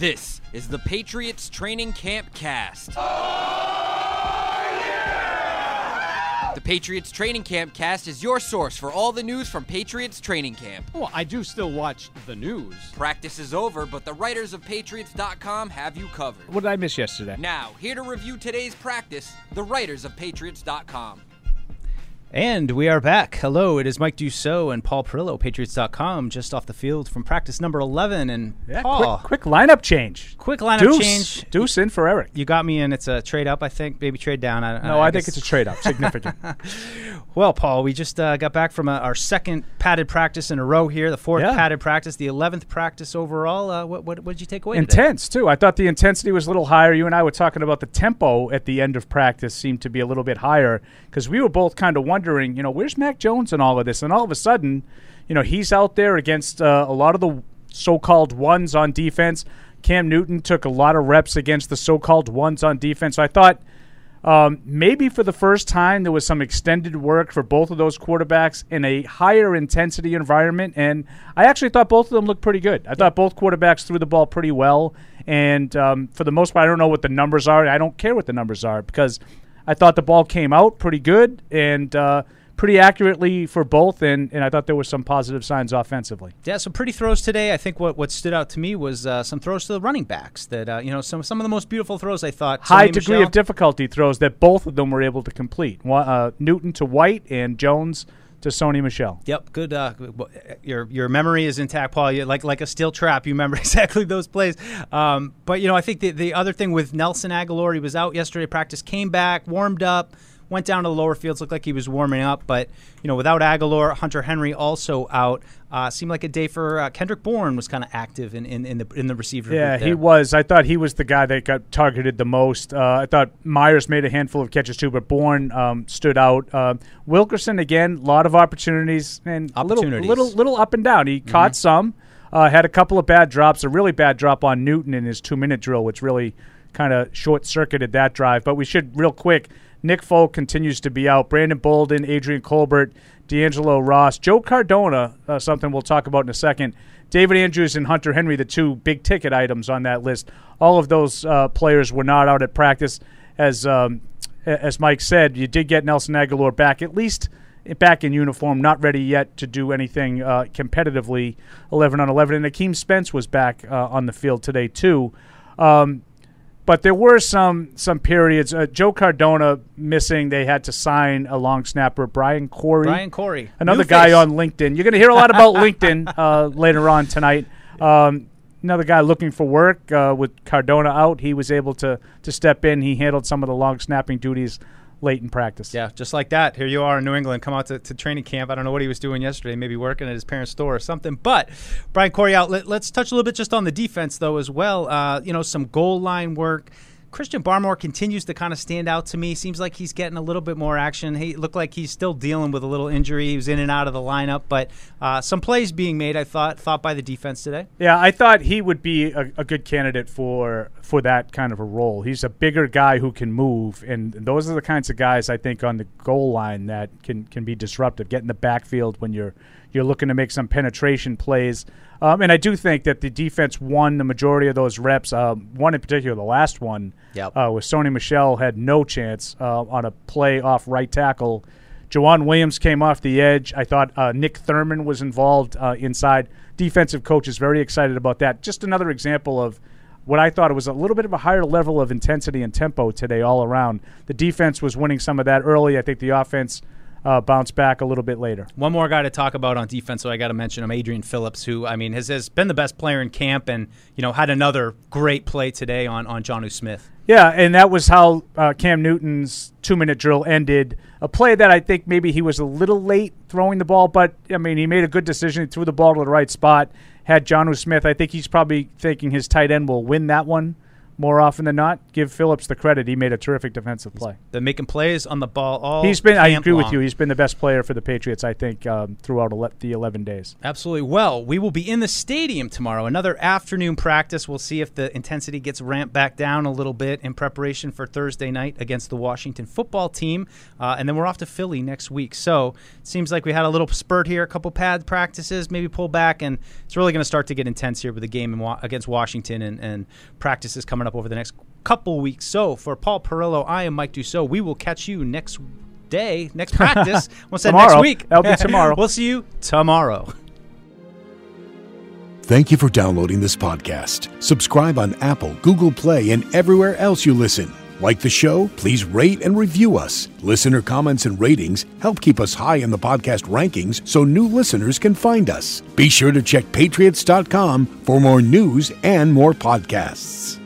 This is the Patriots Training Camp Cast. Oh, the Patriots Training Camp Cast is your source for all the news from Patriots Training Camp. Well, I do still watch the news. Practice is over, but the writers of Patriots.com have you covered. What did I miss yesterday? Now, here to review today's practice, the writers of Patriots.com. And we are back. Hello, it is Mike Dussault and Paul Perillo, Patriots.com, just off the field from practice number 11. And Yeah, Paul, quick, quick lineup change. quick lineup Deuce, change. Deuce in for Eric. You got me in. It's a trade up, I think. Maybe trade down. I, No, I, think it's a trade up, significant. Well, Paul, we just uh, got back from uh our second padded practice in a row here, the fourth Yeah. padded practice, the 11th practice overall. Uh, what, what, what did you take away today? Intense too. I thought the intensity was a little higher. You and I were talking about the tempo at the end of practice seemed to be a little bit higher because we were both kind of wondering, you know, where's Mac Jones and all of this? And all of a sudden, you know, he's out there against uh, a lot of the so-called ones on defense. Cam Newton took a lot of reps against the so-called ones on defense. So I thought um, maybe for the first time there was some extended work for both of those quarterbacks in a higher intensity environment, and I actually thought both of them looked pretty good. I thought both quarterbacks threw the ball pretty well, and um, for the most part, I don't know what the numbers are. I don't care what the numbers are because I thought the ball came out pretty good and uh, pretty accurately for both, and, and I thought there were some positive signs offensively. Yeah, some pretty throws today. I think what, what stood out to me was uh, some throws to the running backs. That uh, you know, some some of the most beautiful throws I thought. High Sony degree Michel- of difficulty throws that both of them were able to complete. Uh, Newton to White and Jones to Sony Michel. Yep, good. Uh, your your memory is intact, Paul. You, like like a steel trap, you remember exactly those plays. Um, but you know, I think the the other thing with Nelson Agholor, he was out yesterday practice, came back, warmed up, went down to the lower fields, looked like he was warming up. But you know, without Agholor, Hunter Henry also out. Uh, seemed like a day for uh, Kendrick Bourne was kind of active in, in, in the in the receiver. Yeah, he was. I thought he was the guy that got targeted the most. Uh, I thought Meyers made a handful of catches too, but Bourne um, stood out. Uh, Wilkerson again, a lot of opportunities and a little, little, little up and down. He caught some, uh, had a couple of bad drops. A really bad drop on Newton in his two-minute drill, which really kind of short-circuited that drive. But we should real quick. Nick Folk continues to be out. Brandon Bolden, Adrian Colbert, D'Angelo Ross, Joe Cardona, uh, something we'll talk about in a second. David Andrews and Hunter Henry, the two big ticket items on that list. All of those uh, players were not out at practice. As um, as Mike said, you did get Nelson Agholor back, at least back in uniform, not ready yet to do anything uh, competitively 11 on 11. And Akeem Spence was back uh, on the field today, too. Um, but there were some some periods. Uh, Joe Cardona missing. They had to sign a long snapper, Brian Corey. Brian Corey, another New guy face. on LinkedIn. You're going to hear a lot about LinkedIn uh, later on tonight. Um, another guy looking for work uh, with Cardona out. He was able to to step in. He handled some of the long snapping duties late in practice. Yeah, just like that. Here you are in New England, come out to, to training camp. I don't know what he was doing yesterday, maybe working at his parents' store or something. But Brian Corey out. Let, us touch a little bit just on the defense, though, as well. Uh, you know, some goal line work. Christian Barmore continues to kind of stand out to me. Seems like he's getting a little bit more action. He looked like he's still dealing with a little injury. He was in and out of the lineup, but uh, some plays being made. I thought thought by the defense today. Yeah, I thought he would be a, a good candidate for for that kind of a role. He's a bigger guy who can move, and those are the kinds of guys I think on the goal line that can can be disruptive. Get in the backfield when you're you're looking to make some penetration plays. Um, and I do think that the defense won the majority of those reps. Um, one in particular, the last one, Yep. uh, with Sony Michel had no chance uh, on a play off right tackle. Jawan Williams came off the edge. I thought uh, Nick Thurman was involved uh, inside. Defensive coach is very excited about that. Just another example of what I thought was a little bit of a higher level of intensity and tempo today all around. The defense was winning some of that early. I think the offense uh, bounced back a little bit later. One more guy to talk about on defense, so I got to mention him, Adrian Phillips, who I mean has, has been the best player in camp, and you know had another great play today on on Jonnu Smith. Yeah, and that was how uh, Cam Newton's two minute drill ended. A play that I think maybe he was a little late throwing the ball, but I mean, he made a good decision. He threw the ball to the right spot. Had Jonnu Smith. I think he's probably thinking his tight end will win that one more often than not, give Phillips the credit. He made a terrific defensive play. They're making plays on the ball all. He's been. I agree with you. He's been the best player for the Patriots. I think um, throughout ele- the 11 days. Absolutely. Well, we will be in the stadium tomorrow. Another afternoon practice. We'll see if the intensity gets ramped back down a little bit in preparation for Thursday night against the Washington football team. Uh, and then we're off to Philly next week. So it seems like we had a little spurt here, a couple pad practices, maybe pull back. And it's really going to start to get intense here with the game in wa- against Washington and, and practices coming up over the next couple weeks. So for Paul Perillo, I am Mike Dussault. We will catch you next day, next practice. What's that next week? That'll be tomorrow. we'll see you tomorrow. Thank you for downloading this podcast. Subscribe on Apple, Google Play, and everywhere else you listen. Like the show? Please rate and review us. Listener comments and ratings help keep us high in the podcast rankings so new listeners can find us. Be sure to check patriots.com for more news and more podcasts.